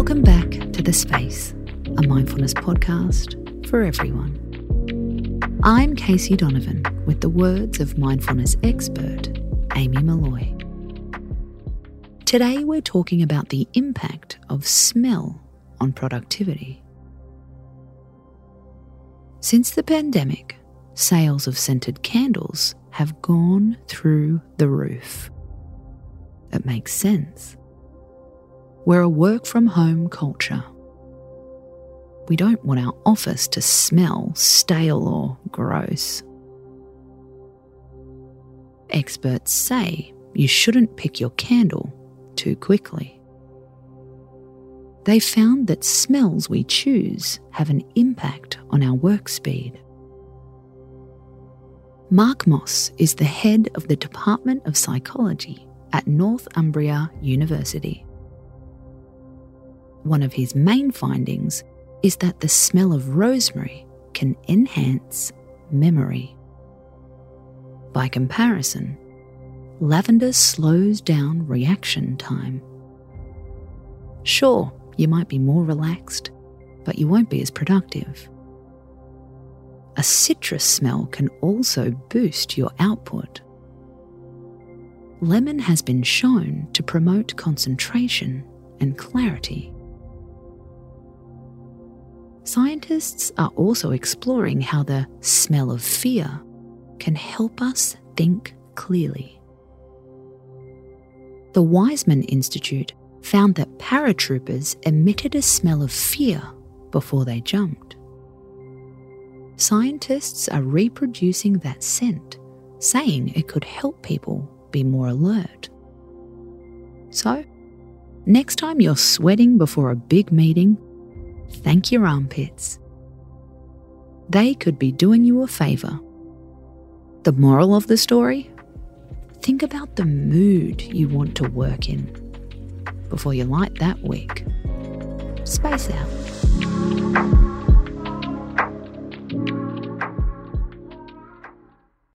Welcome back to The Space, a mindfulness podcast for everyone. I'm Casey Donovan with the words of mindfulness expert Amy Molloy. Today we're talking about the impact of smell on productivity. Since the pandemic, sales of scented candles have gone through the roof. It makes sense. We're a work from home culture. We don't want our office to smell stale or gross. Experts say you shouldn't pick your candle too quickly. They found that smells we choose have an impact on our work speed. Mark Moss is the head of the Department of Psychology at Northumbria University. One of his main findings is that the smell of rosemary can enhance memory. By comparison, lavender slows down reaction time. Sure, you might be more relaxed, but you won't be as productive. A citrus smell can also boost your output. Lemon has been shown to promote concentration and clarity. Scientists are also exploring how the smell of fear can help us think clearly. The Weizmann Institute found that paratroopers emitted a smell of fear before they jumped. Scientists are reproducing that scent, saying it could help people be more alert. So, next time you're sweating before a big meeting, thank your armpits. They could be doing you a favour. The moral of the story? Think about the mood you want to work in before you light that wick. Space out.